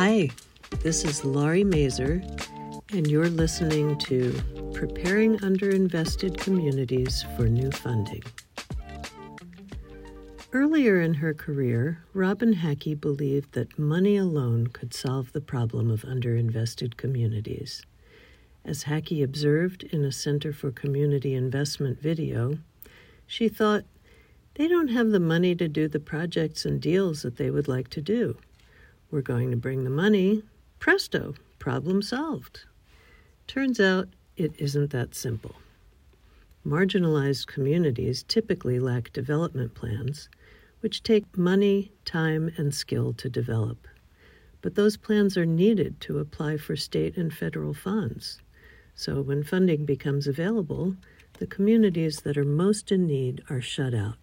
Hi, this is Laurie Mazur, and you're listening to Preparing Underinvested Communities for New Funding. Earlier in her career, Robin Hacke believed that money alone could solve the problem of underinvested communities. As Hacke observed in a Center for Community Investment video, she thought, they don't have the money to do the projects and deals that they would like to do. We're going to bring the money. Presto, problem solved. Turns out it isn't that simple. Marginalized communities typically lack development plans, which take money, time, and skill to develop. But those plans are needed to apply for state and federal funds. So when funding becomes available, the communities that are most in need are shut out.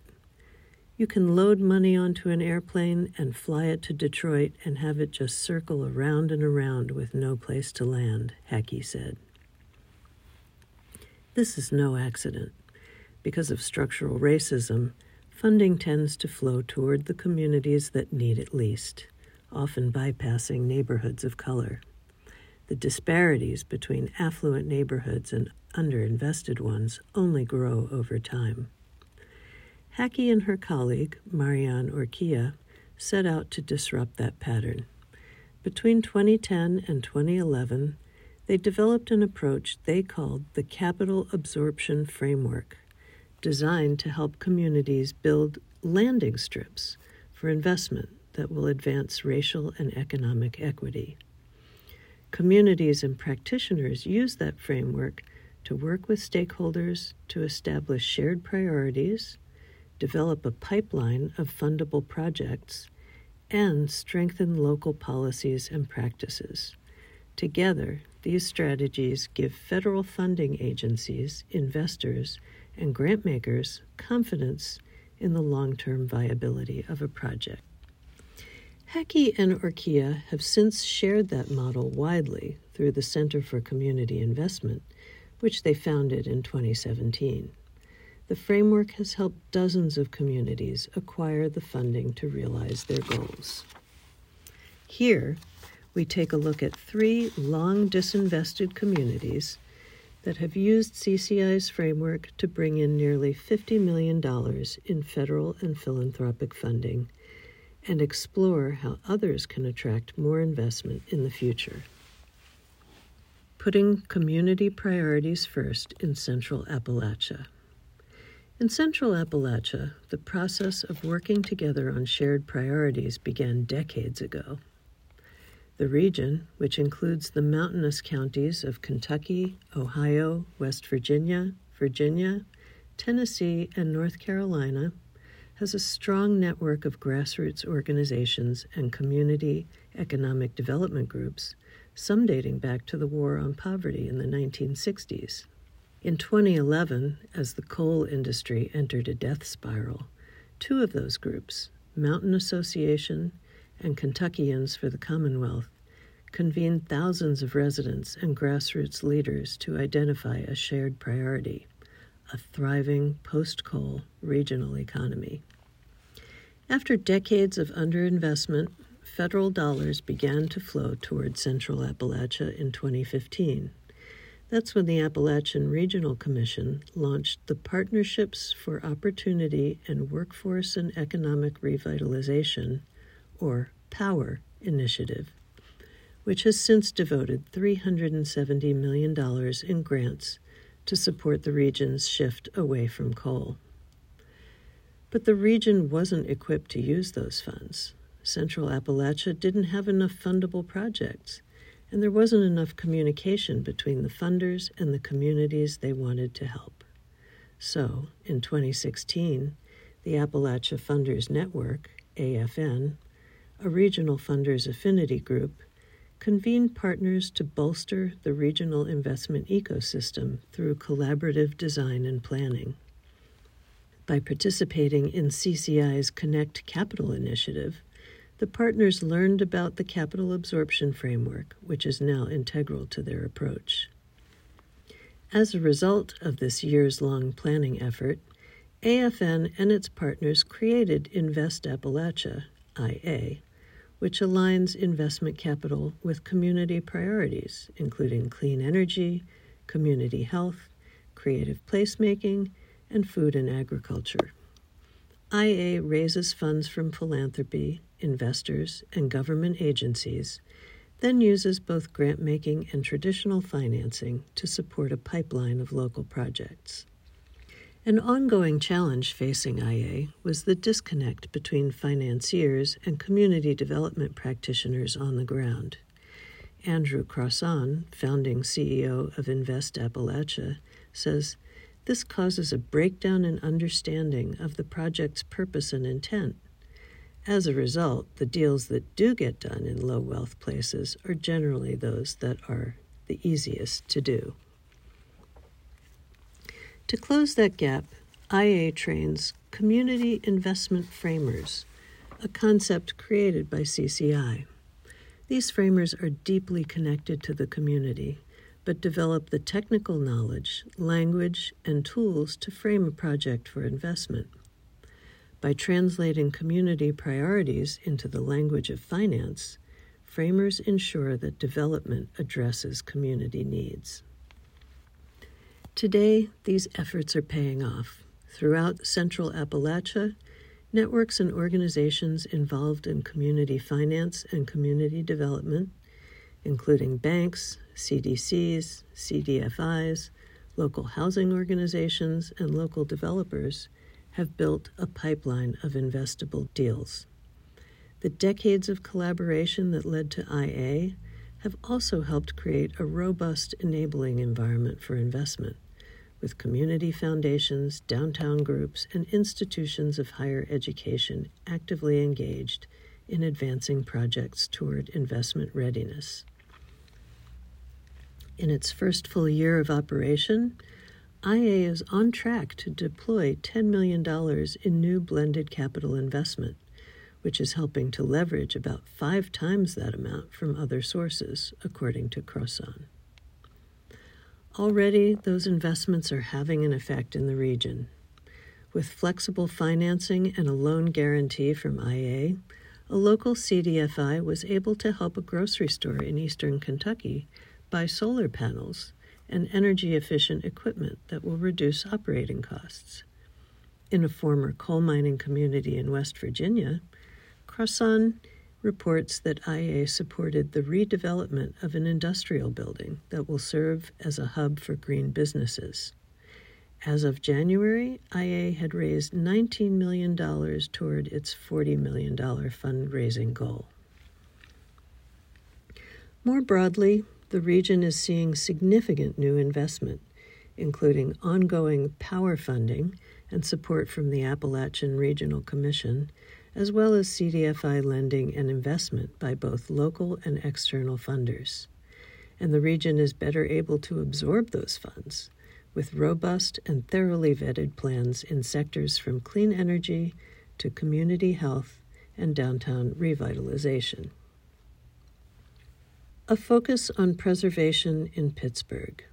You can load money onto an airplane and fly it to Detroit and have it just circle around and around with no place to land, Hacke said. This is no accident. Because of structural racism, funding tends to flow toward the communities that need it least, often bypassing neighborhoods of color. The disparities between affluent neighborhoods and underinvested ones only grow over time. Hacke and her colleague, Marianne Urquilla, set out to disrupt that pattern. Between 2010 and 2011, they developed an approach they called the Capital Absorption Framework, designed to help communities build landing strips for investment that will advance racial and economic equity. Communities and practitioners use that framework to work with stakeholders to establish shared priorities develop a pipeline of fundable projects, and strengthen local policies and practices. Together, these strategies give federal funding agencies, investors, and grant makers confidence in the long term viability of a project. Hacke and Urquilla have since shared that model widely through the Center for Community Investment, which they founded in 2017. The framework has helped dozens of communities acquire the funding to realize their goals. Here, we take a look at three long disinvested communities that have used CCI's framework to bring in nearly $50 million in federal and philanthropic funding and explore how others can attract more investment in the future. Putting community priorities first in Central Appalachia. In Central Appalachia, the process of working together on shared priorities began decades ago. The region, which includes the mountainous counties of Kentucky, Ohio, West Virginia, Virginia, Tennessee, and North Carolina, has a strong network of grassroots organizations and community economic development groups, some dating back to the War on Poverty in the 1960s. In 2011, as the coal industry entered a death spiral, two of those groups, Mountain Association and Kentuckians for the Commonwealth, convened thousands of residents and grassroots leaders to identify a shared priority a thriving post coal regional economy. After decades of underinvestment, federal dollars began to flow toward Central Appalachia in 2015. That's when the Appalachian Regional Commission launched the Partnerships for Opportunity and Workforce and Economic Revitalization, or POWER, initiative, which has since devoted $370 million in grants to support the region's shift away from coal. But the region wasn't equipped to use those funds. Central Appalachia didn't have enough fundable projects and there wasn't enough communication between the funders and the communities they wanted to help. So, in 2016, the Appalachia Funders Network, AFN, a regional funders affinity group, convened partners to bolster the regional investment ecosystem through collaborative design and planning. By participating in CCI's Connect Capital initiative, the partners learned about the capital absorption framework, which is now integral to their approach. As a result of this years long planning effort, AFN and its partners created Invest Appalachia, IA, which aligns investment capital with community priorities, including clean energy, community health, creative placemaking, and food and agriculture. IA raises funds from philanthropy, investors, and government agencies, then uses both grant making and traditional financing to support a pipeline of local projects. An ongoing challenge facing IA was the disconnect between financiers and community development practitioners on the ground. Andrew Crosson, founding CEO of Invest Appalachia, says this causes a breakdown in understanding of the project's purpose and intent. As a result, the deals that do get done in low wealth places are generally those that are the easiest to do. To close that gap, IA trains community investment framers, a concept created by CCI. These framers are deeply connected to the community, but develop the technical knowledge, language, and tools to frame a project for investment. By translating community priorities into the language of finance, framers ensure that development addresses community needs. Today, these efforts are paying off. Throughout Central Appalachia, networks and organizations involved in community finance and community development, including banks, CDCs, CDFIs, local housing organizations, and local developers, have built a pipeline of investable deals. The decades of collaboration that led to IA have also helped create a robust enabling environment for investment with community foundations, downtown groups, and institutions of higher education actively engaged in advancing projects toward investment readiness. In its first full year of operation, IA is on track to deploy $10 million in new blended capital investment, which is helping to leverage about five times that amount from other sources, according to Crosson. Already, those investments are having an effect in the region. With flexible financing and a loan guarantee from IA, a local CDFI was able to help a grocery store in eastern Kentucky buy solar panels and energy efficient equipment that will reduce operating costs. In a former coal mining community in West Virginia, Crosson reports that IA supported the redevelopment of an industrial building that will serve as a hub for green businesses. As of January, IA had raised $19 million toward its $40 million fundraising goal. More broadly, the region is seeing significant new investment, including ongoing power funding and support from the Appalachian Regional Commission as well as CDFI lending and investment by both local and external funders. And the region is better able to absorb those funds with robust and thoroughly vetted plans in sectors from clean energy to community health and downtown revitalization. A focus on preservation in Pittsburgh.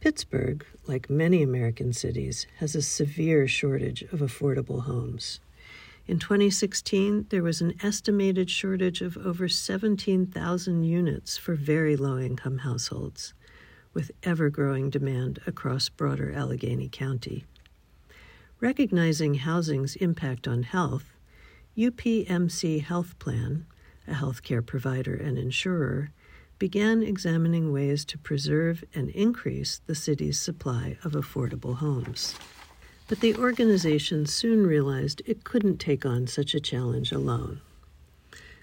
Pittsburgh, like many American cities, has a severe shortage of affordable homes. In 2016, there was an estimated shortage of over 17,000 units for very low income households, with ever growing demand across broader Allegheny County. Recognizing housing's impact on health, UPMC Health Plan, a healthcare provider and insurer, began examining ways to preserve and increase the city's supply of affordable homes. But the organization soon realized it couldn't take on such a challenge alone.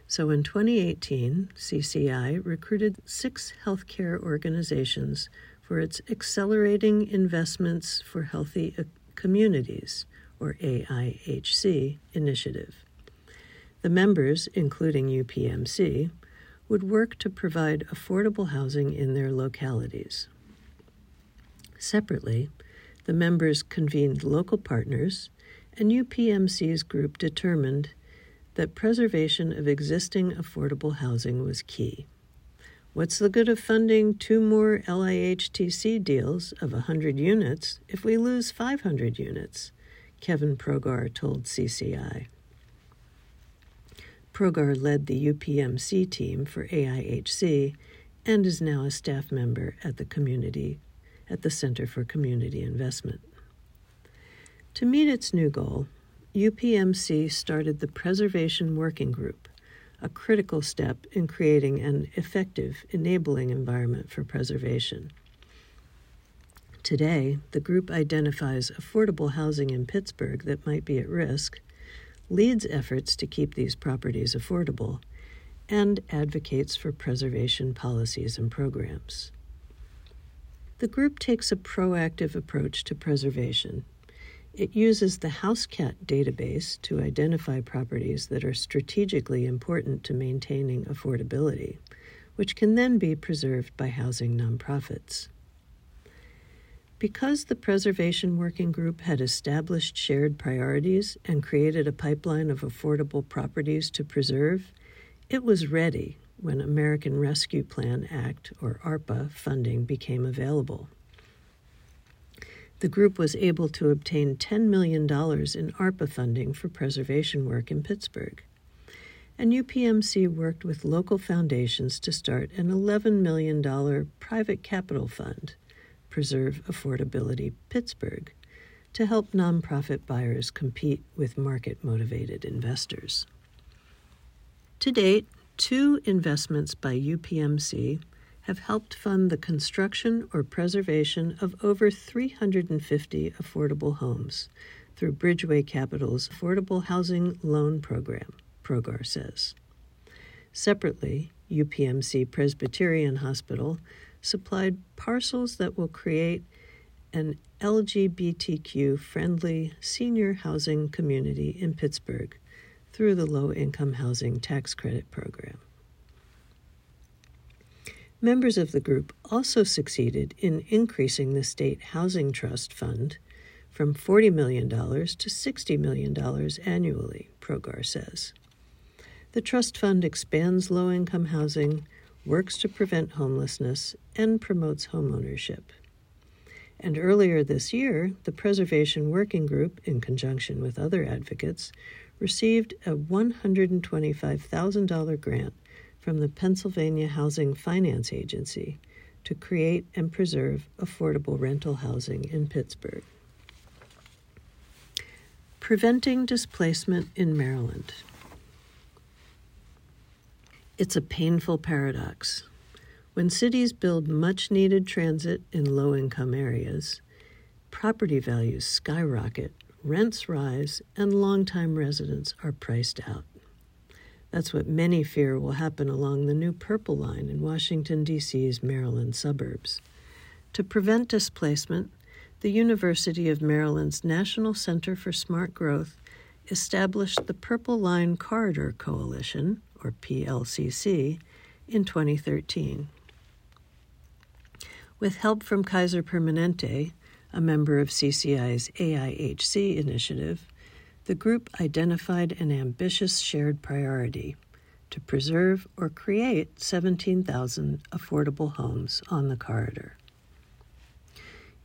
So in 2018, CCI recruited six healthcare organizations for its Accelerating Investments for Healthy uh, Communities, or AIHC, initiative. The members, including UPMC, would work to provide affordable housing in their localities. Separately, the members convened local partners, and UPMC's group determined that preservation of existing affordable housing was key. What's the good of funding two more LIHTC deals of 100 units if we lose 500 units? Kevin Progar told CCI. Progar led the UPMC team for AIHC and is now a staff member at the community at the Center for Community Investment. To meet its new goal, UPMC started the Preservation Working Group, a critical step in creating an effective, enabling environment for preservation. Today, the group identifies affordable housing in Pittsburgh that might be at risk, leads efforts to keep these properties affordable, and advocates for preservation policies and programs. The group takes a proactive approach to preservation. It uses the HouseCat database to identify properties that are strategically important to maintaining affordability, which can then be preserved by housing nonprofits. Because the Preservation Working Group had established shared priorities and created a pipeline of affordable properties to preserve, it was ready when American Rescue Plan Act, or ARPA, funding became available. The group was able to obtain $10 million in ARPA funding for preservation work in Pittsburgh. And UPMC worked with local foundations to start an $11 million private capital fund Preserve Affordability Pittsburgh to help nonprofit buyers compete with market motivated investors. To date, two investments by UPMC have helped fund the construction or preservation of over 350 affordable homes through Bridgeway Capital's Affordable Housing Loan Program, Progar says. Separately, UPMC Presbyterian Hospital supplied parcels that will create an LGBTQ friendly senior housing community in Pittsburgh through the Low Income Housing Tax Credit Program. Members of the group also succeeded in increasing the State Housing Trust Fund from $40 million to $60 million annually, Progar says. The trust fund expands low income housing works to prevent homelessness, and promotes homeownership. And earlier this year, the Preservation Working Group, in conjunction with other advocates, received a $125,000 grant from the Pennsylvania Housing Finance Agency to create and preserve affordable rental housing in Pittsburgh. Preventing displacement in Maryland. It's a painful paradox. When cities build much needed transit in low income areas, property values skyrocket, rents rise, and longtime residents are priced out. That's what many fear will happen along the new Purple Line in Washington, D.C.'s Maryland suburbs. To prevent displacement, the University of Maryland's National Center for Smart Growth established the Purple Line Corridor Coalition, or PLCC, in 2013. With help from Kaiser Permanente, a member of CCI's AIHC initiative, the group identified an ambitious shared priority to preserve or create 17,000 affordable homes on the corridor.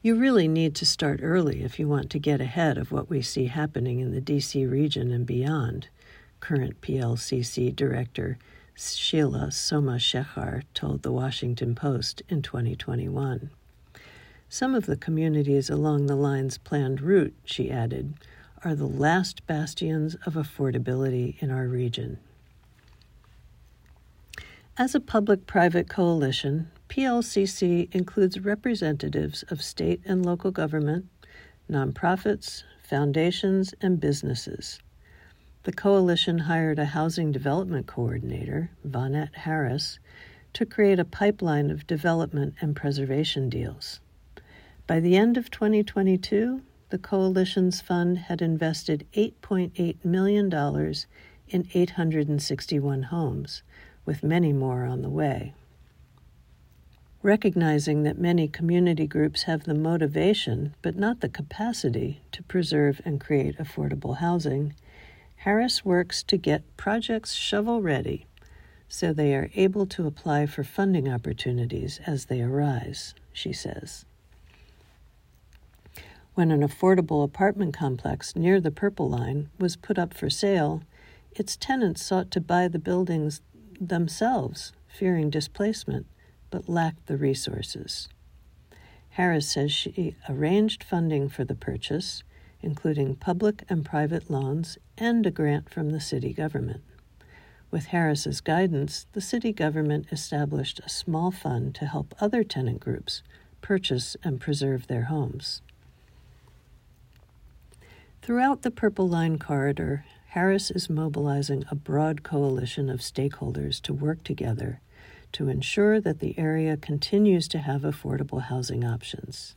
You really need to start early if you want to get ahead of what we see happening in the DC region and beyond, current PLCC director Sheila Somashekhar told the Washington Post in 2021. Some of the communities along the line's planned route, she added, are the last bastions of affordability in our region. As a public private coalition, PLCC includes representatives of state and local government, nonprofits, foundations, and businesses. The coalition hired a housing development coordinator, Vonette Harris, to create a pipeline of development and preservation deals. By the end of 2022, the coalition's fund had invested $8.8 million in 861 homes, with many more on the way. Recognizing that many community groups have the motivation but not the capacity to preserve and create affordable housing, Harris works to get projects shovel ready so they are able to apply for funding opportunities as they arise, she says. When an affordable apartment complex near the Purple Line was put up for sale, Its tenants sought to buy the buildings themselves, fearing displacement, but lacked the resources. Harris says she arranged funding for the purchase, including public and private loans and a grant from the city government. With Harris's guidance, the city government established a small fund to help other tenant groups purchase and preserve their homes. Throughout the Purple Line corridor, Harris is mobilizing a broad coalition of stakeholders to work together to ensure that the area continues to have affordable housing options.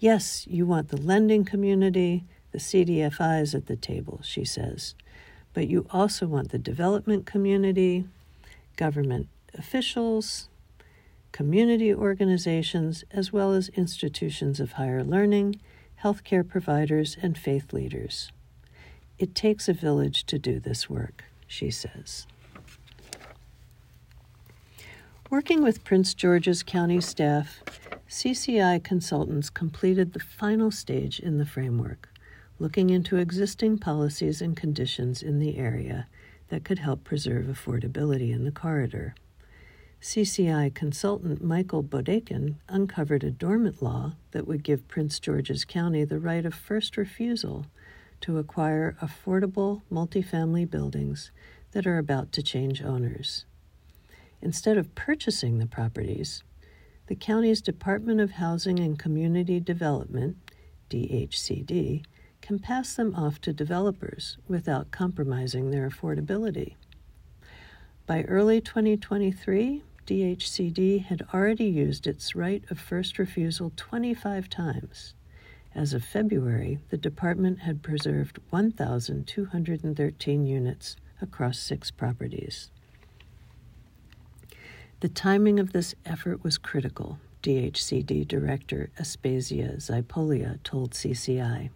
Yes, you want the lending community, the CDFIs at the table, she says, but you also want the development community, government officials, community organizations, as well as institutions of higher learning, healthcare providers, and faith leaders. It takes a village to do this work, she says. Working with Prince George's County staff, CCI consultants completed the final stage in the framework, looking into existing policies and conditions in the area that could help preserve affordability in the corridor. CCI consultant Michael Bodaken uncovered a dormant law that would give Prince George's County the right of first refusal to acquire affordable multifamily buildings that are about to change owners. Instead of purchasing the properties, the county's Department of Housing and Community Development, DHCD, can pass them off to developers without compromising their affordability. By early 2023, DHCD had already used its right of first refusal 25 times. As of February, the department had preserved 1,213 units across six properties. The timing of this effort was critical, DHCD Director Aspasia Xypolia told CCI.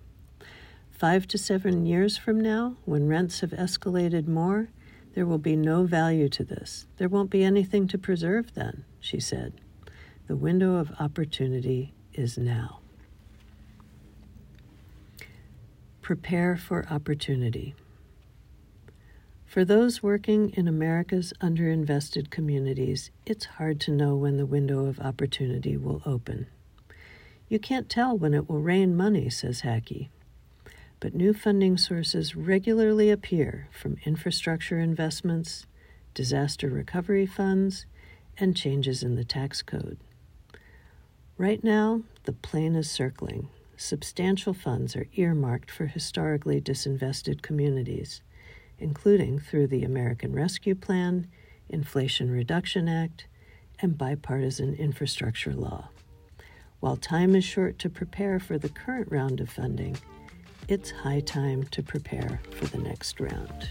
Five to seven years from now, when rents have escalated more, there will be no value to this. There won't be anything to preserve then, she said. The window of opportunity is now. Prepare for opportunity. For those working in America's underinvested communities, it's hard to know when the window of opportunity will open. You can't tell when it will rain money, says Hacke. But new funding sources regularly appear from infrastructure investments, disaster recovery funds, and changes in the tax code. Right now, the plane is circling. Substantial funds are earmarked for historically disinvested communities including through the American Rescue Plan, Inflation Reduction Act, and bipartisan infrastructure law. While time is short to prepare for the current round of funding, it's high time to prepare for the next round.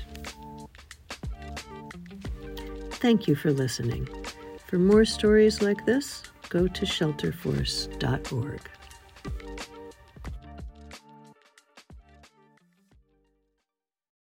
Thank you for listening. For more stories like this, go to shelterforce.org.